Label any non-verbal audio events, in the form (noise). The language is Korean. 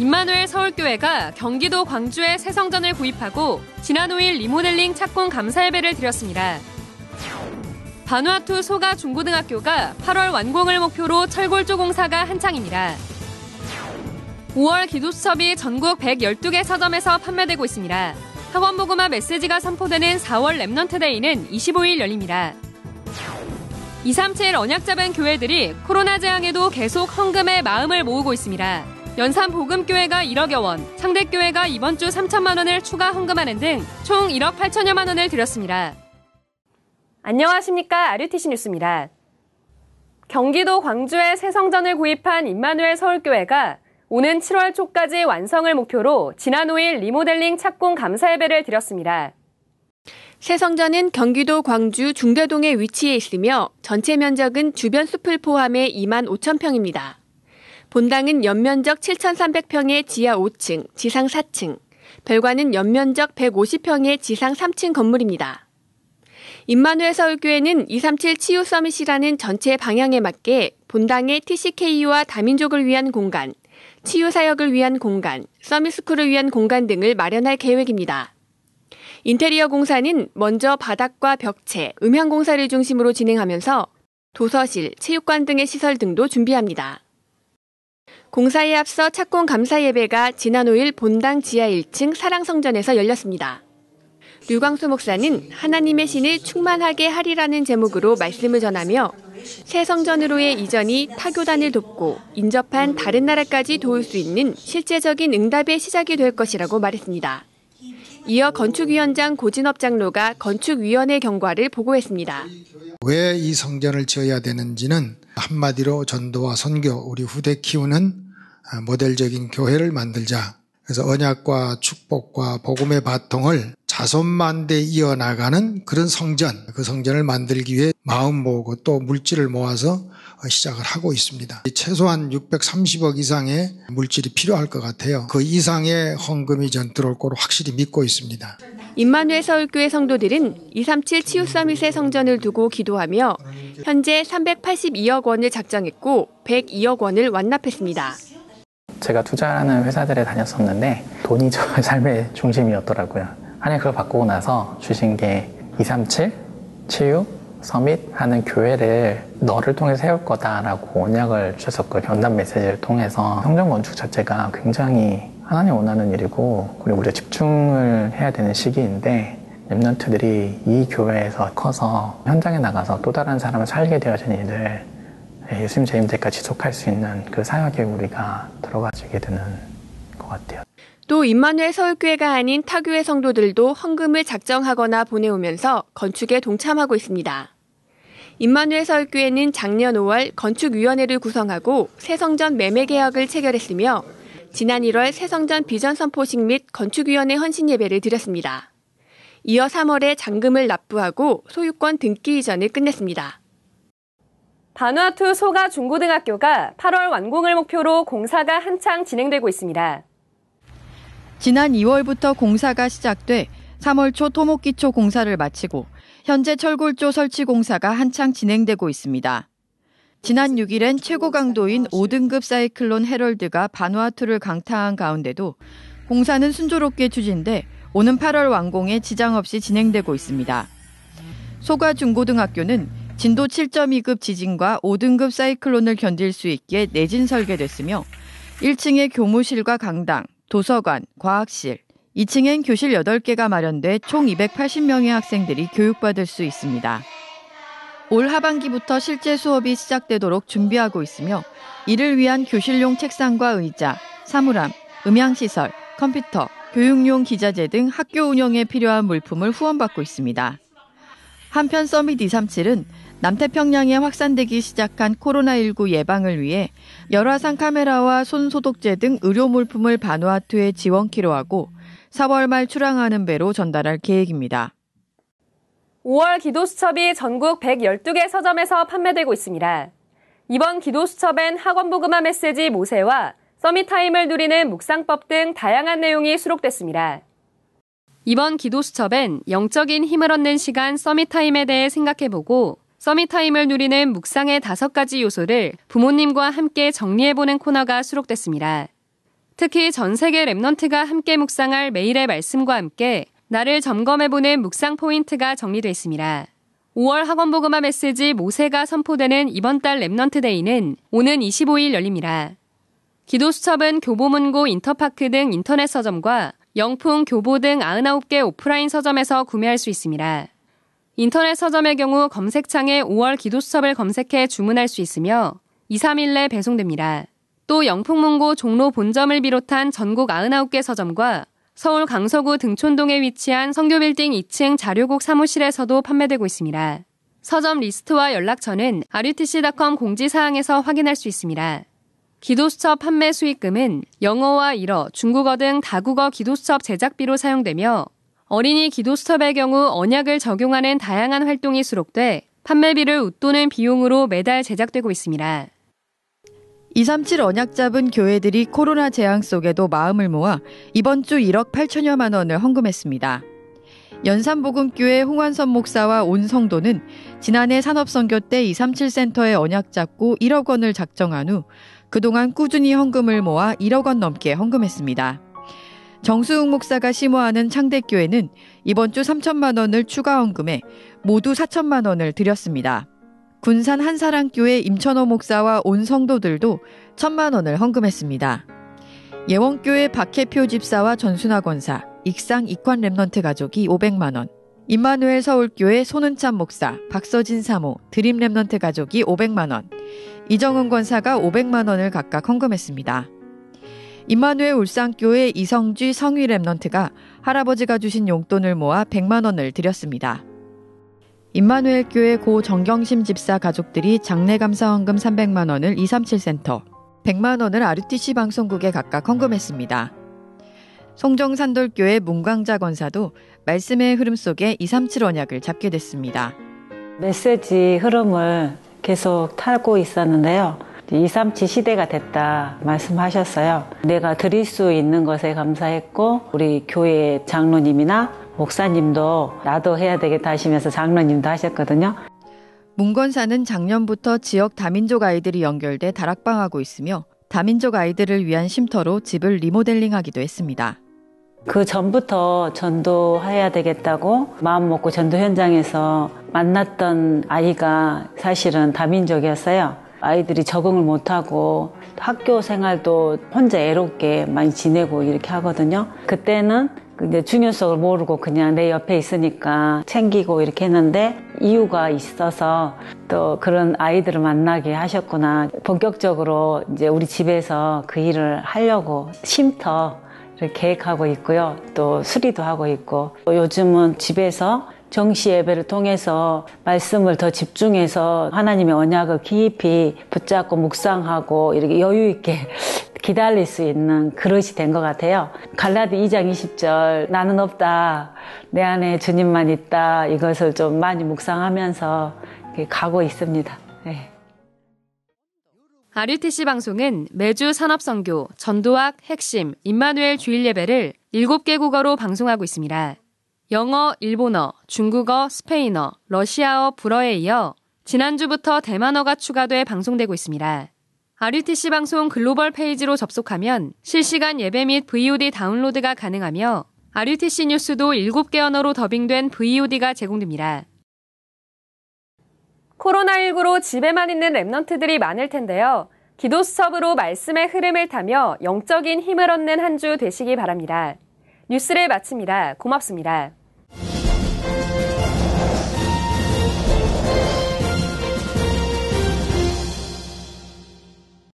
임마누엘 서울교회가 경기도 광주의 새 성전을 구입하고 지난 5일 리모델링 착공 감사 예배를 드렸습니다. 바누아투 소가 중고등학교가 8월 완공을 목표로 철골조 공사가 한창입니다. 5월 기도수첩이 전국 112개 서점에서 판매되고 있습니다. 학원 복음화 메시지가 선포되는 4월 Remnant Day는 25일 열립니다. 237 언약 잡은 교회들이 코로나 재앙에도 계속 헌금에 마음을 모으고 있습니다. 연산 복음교회가 1억여 원, 상대교회가 이번 주 3천만 원을 추가 헌금하는 등 총 1억 8천여만 원을 드렸습니다. 안녕하십니까. RUTC 뉴스입니다. 경기도 광주에 새 성전을 구입한 임마누엘 서울교회가 오는 7월 초까지 완성을 목표로 지난 5일 리모델링 착공 감사 예배를 드렸습니다. 새 성전은 경기도 광주 중대동에 위치해 있으며 전체 면적은 주변 숲을 포함해 2만 5천 평입니다. 본당은 연면적 7,300평의 지하 5층, 지상 4층, 별관은 연면적 150평의 지상 3층 건물입니다. 임마누엘 서울교회는 237 치유 서밋이라는 전체 방향에 맞게 본당의 TCKU와 다민족을 위한 공간, 치유 사역을 위한 공간, 서밋스쿨을 위한 공간 등을 마련할 계획입니다. 인테리어 공사는 먼저 바닥과 벽체, 음향 공사를 중심으로 진행하면서 도서실, 체육관 등의 시설 등도 준비합니다. 공사에 앞서 착공 감사 예배가 지난 5일 본당 지하 1층 사랑성전에서 열렸습니다. 류광수 목사는 하나님의 신을 충만하게 하리라는 제목으로 말씀을 전하며 새 성전으로의 이전이 타교단을 돕고 인접한 다른 나라까지 도울 수 있는 실제적인 응답의 시작이 될 것이라고 말했습니다. 이어 건축위원장 고진업 장로가 건축위원회 경과를 보고했습니다. 왜 이 성전을 지어야 되는지는 한마디로 전도와 선교, 우리 후대 키우는 모델적인 교회를 만들자. 그래서 언약과 축복과 복음의 바통을 자손만대 이어나가는 그런 성전, 그 성전을 만들기 위해 마음 모으고 또 물질을 모아서 시작을 하고 있습니다. 최소한 630억 이상의 물질이 필요할 것 같아요. 그 이상의 헌금이 전 들어올 거로 확실히 믿고 있습니다. 임마누엘 서울교회 성도들은 237 치유 서밋의 성전을 두고 기도하며 현재 382억 원을 작정했고 102억 원을 완납했습니다. 제가 투자하는 회사들에 다녔었는데 돈이 저 (laughs) 삶의 중심이었더라고요. 한해 그걸 바꾸고 나서 주신 게 237 치유 서밋 하는 교회를 너를 통해 세울 거다라고 언약을 주셨었고 연단 메시지를 통해서 성전 건축 자체가 굉장히 하나님 원하는 일이고 그리고 우리가 집중을 해야 되는 시기인데 랩런트들이 이 교회에서 커서 현장에 나가서 또 다른 사람을 살게 되어진 일을 예수님 재임 때까지 지속할 수 있는 그 사역에 우리가 들어가지게 되는 것 같아요. 또 임마누엘 서울교회가 아닌 타교회 성도들도 헌금을 작정하거나 보내오면서 건축에 동참하고 있습니다. 임마누엘 서울교회는 작년 5월 건축위원회를 구성하고 새 성전 매매 계약을 체결했으며 지난 1월 새성전 비전 선포식 및 건축위원회 헌신 예배를 드렸습니다. 이어 3월에 잔금을 납부하고 소유권 등기 이전을 끝냈습니다. 바누아투 소가 중고등학교가 8월 완공을 목표로 공사가 한창 진행되고 있습니다. 지난 2월부터 공사가 시작돼 3월 초 토목기초 공사를 마치고 현재 철골조 설치 공사가 한창 진행되고 있습니다. 지난 6일엔 최고 강도인 5등급 사이클론 헤럴드가 바누아투를 강타한 가운데도 공사는 순조롭게 추진돼 오는 8월 완공에 지장 없이 진행되고 있습니다. 소가 중고등학교는 진도 7.2급 지진과 5등급 사이클론을 견딜 수 있게 내진 설계됐으며 1층에 교무실과 강당, 도서관, 과학실, 2층엔 교실 8개가 마련돼 총 280명의 학생들이 교육받을 수 있습니다. 올 하반기부터 실제 수업이 시작되도록 준비하고 있으며 이를 위한 교실용 책상과 의자, 사물함, 음향시설, 컴퓨터, 교육용 기자재 등 학교 운영에 필요한 물품을 후원받고 있습니다. 한편 서밋 237은 남태평양에 확산되기 시작한 코로나19 예방을 위해 열화상 카메라와 손 소독제 등 의료 물품을 바누아투에 지원키로 하고 4월 말 출항하는 배로 전달할 계획입니다. 5월 기도수첩이 전국 112개 서점에서 판매되고 있습니다. 이번 기도수첩엔 학원복음화 메시지 모세와 Summit Time을 누리는 묵상법 등 다양한 내용이 수록됐습니다. 이번 기도수첩엔 영적인 힘을 얻는 시간 Summit Time에 대해 생각해보고 Summit Time을 누리는 묵상의 다섯 가지 요소를 부모님과 함께 정리해보는 코너가 수록됐습니다. 특히 전 세계 Remnant가 함께 묵상할 매일의 말씀과 함께 나를 점검해보는 묵상 포인트가 정리되어 있습니다. 5월 학원 복음화 메시지 모세가 선포되는 이번 달 Remnant Day는 오는 25일 열립니다. 기도 수첩은 교보문고 인터파크 등 인터넷 서점과 영풍, 교보 등 99개 오프라인 서점에서 구매할 수 있습니다. 인터넷 서점의 경우 검색창에 5월 기도 수첩을 검색해 주문할 수 있으며 2, 3일 내 배송됩니다. 또 영풍문고 종로 본점을 비롯한 전국 99개 서점과 서울 강서구 등촌동에 위치한 선교빌딩 2층 자료국 사무실에서도 판매되고 있습니다. 서점 리스트와 연락처는 rutc.com 공지사항에서 확인할 수 있습니다. 기도수첩 판매 수익금은 영어와 일어, 중국어 등 다국어 기도수첩 제작비로 사용되며 어린이 기도수첩의 경우 언약을 적용하는 다양한 활동이 수록돼 판매비를 웃도는 비용으로 매달 제작되고 있습니다. 237 언약 잡은 교회들이 코로나 재앙 속에도 마음을 모아 이번 주 1억 8천여만 원을 헌금했습니다. 연산복음교회 홍환선 목사와 온 성도는 지난해 산업선교 때 237 센터에 언약 잡고 1억 원을 작정한 후 그동안 꾸준히 헌금을 모아 1억 원 넘게 헌금했습니다. 정수웅 목사가 심호하는 창대교회는 이번 주 3천만 원을 추가 헌금해 모두 4천만 원을 드렸습니다. 군산 한사랑교회 임천호 목사와 온 성도들도 천만 원을 헌금했습니다. 예원교회 박혜표 집사와 전순아 권사, 익상 익환 Remnant 가족이 500만 원, 임마누엘 서울교회 손은찬 목사, 박서진 사모, 드림 Remnant 가족이 500만 원, 이정은 권사가 500만 원을 각각 헌금했습니다. 임마누엘 울산교회 이성쥐 성위 Remnant가 할아버지가 주신 용돈을 모아 100만 원을 드렸습니다. 임마누엘 교회 고 정경심 집사 가족들이 장례 감사 헌금 300만 원을 237센터, 100만 원을 RUTC 방송국에 각각 헌금했습니다. 송정산돌교회 문광자 권사도 말씀의 흐름 속에 237 언약을 잡게 됐습니다. 메시지 흐름을 계속 타고 있었는데요. 237 시대가 됐다 말씀하셨어요. 내가 드릴 수 있는 것에 감사했고 우리 교회 장로님이나 목사님도 나도 해야 되겠다 하시면서 장로님도 하셨거든요. 문건사는 작년부터 지역 다민족 아이들이 연결돼 다락방하고 있으며 다민족 아이들을 위한 쉼터로 집을 리모델링하기도 했습니다. 그 전부터 전도해야 되겠다고 마음 먹고 전도 현장에서 만났던 아이가 사실은 다민족이었어요. 아이들이 적응을 못하고 학교 생활도 혼자 애롭게 많이 지내고 이렇게 하거든요. 그때는 근데 중요성을 모르고 그냥 내 옆에 있으니까 챙기고 이렇게 했는데 이유가 있어서 또 그런 아이들을 만나게 하셨구나. 본격적으로 이제 우리 집에서 그 일을 하려고 쉼터 계획하고 있고요. 또 수리도 하고 있고 또 요즘은 집에서 정시 예배를 통해서 말씀을 더 집중해서 하나님의 언약을 깊이 붙잡고 묵상하고 이렇게 여유 있게 기다릴 수 있는 그릇이 된 것 같아요. 갈라디 2장 20절 나는 없다. 내 안에 주님만 있다. 이것을 좀 많이 묵상하면서 가고 있습니다. 네. RUTC 방송은 매주 산업선교, 전도학, 핵심, 임마누엘 주일 예배를 7개 국어로 방송하고 있습니다. 영어, 일본어, 중국어, 스페인어, 러시아어, 불어에 이어 지난주부터 대만어가 추가돼 방송되고 있습니다. RUTC 방송 글로벌 페이지로 접속하면 실시간 예배 및 VOD 다운로드가 가능하며 RUTC 뉴스도 7개 언어로 더빙된 VOD가 제공됩니다. 코로나19로 집에만 있는 랩넌트들이 많을 텐데요. 기도 수첩으로 말씀의 흐름을 타며 영적인 힘을 얻는 한 주 되시기 바랍니다. 뉴스를 마칩니다. 고맙습니다.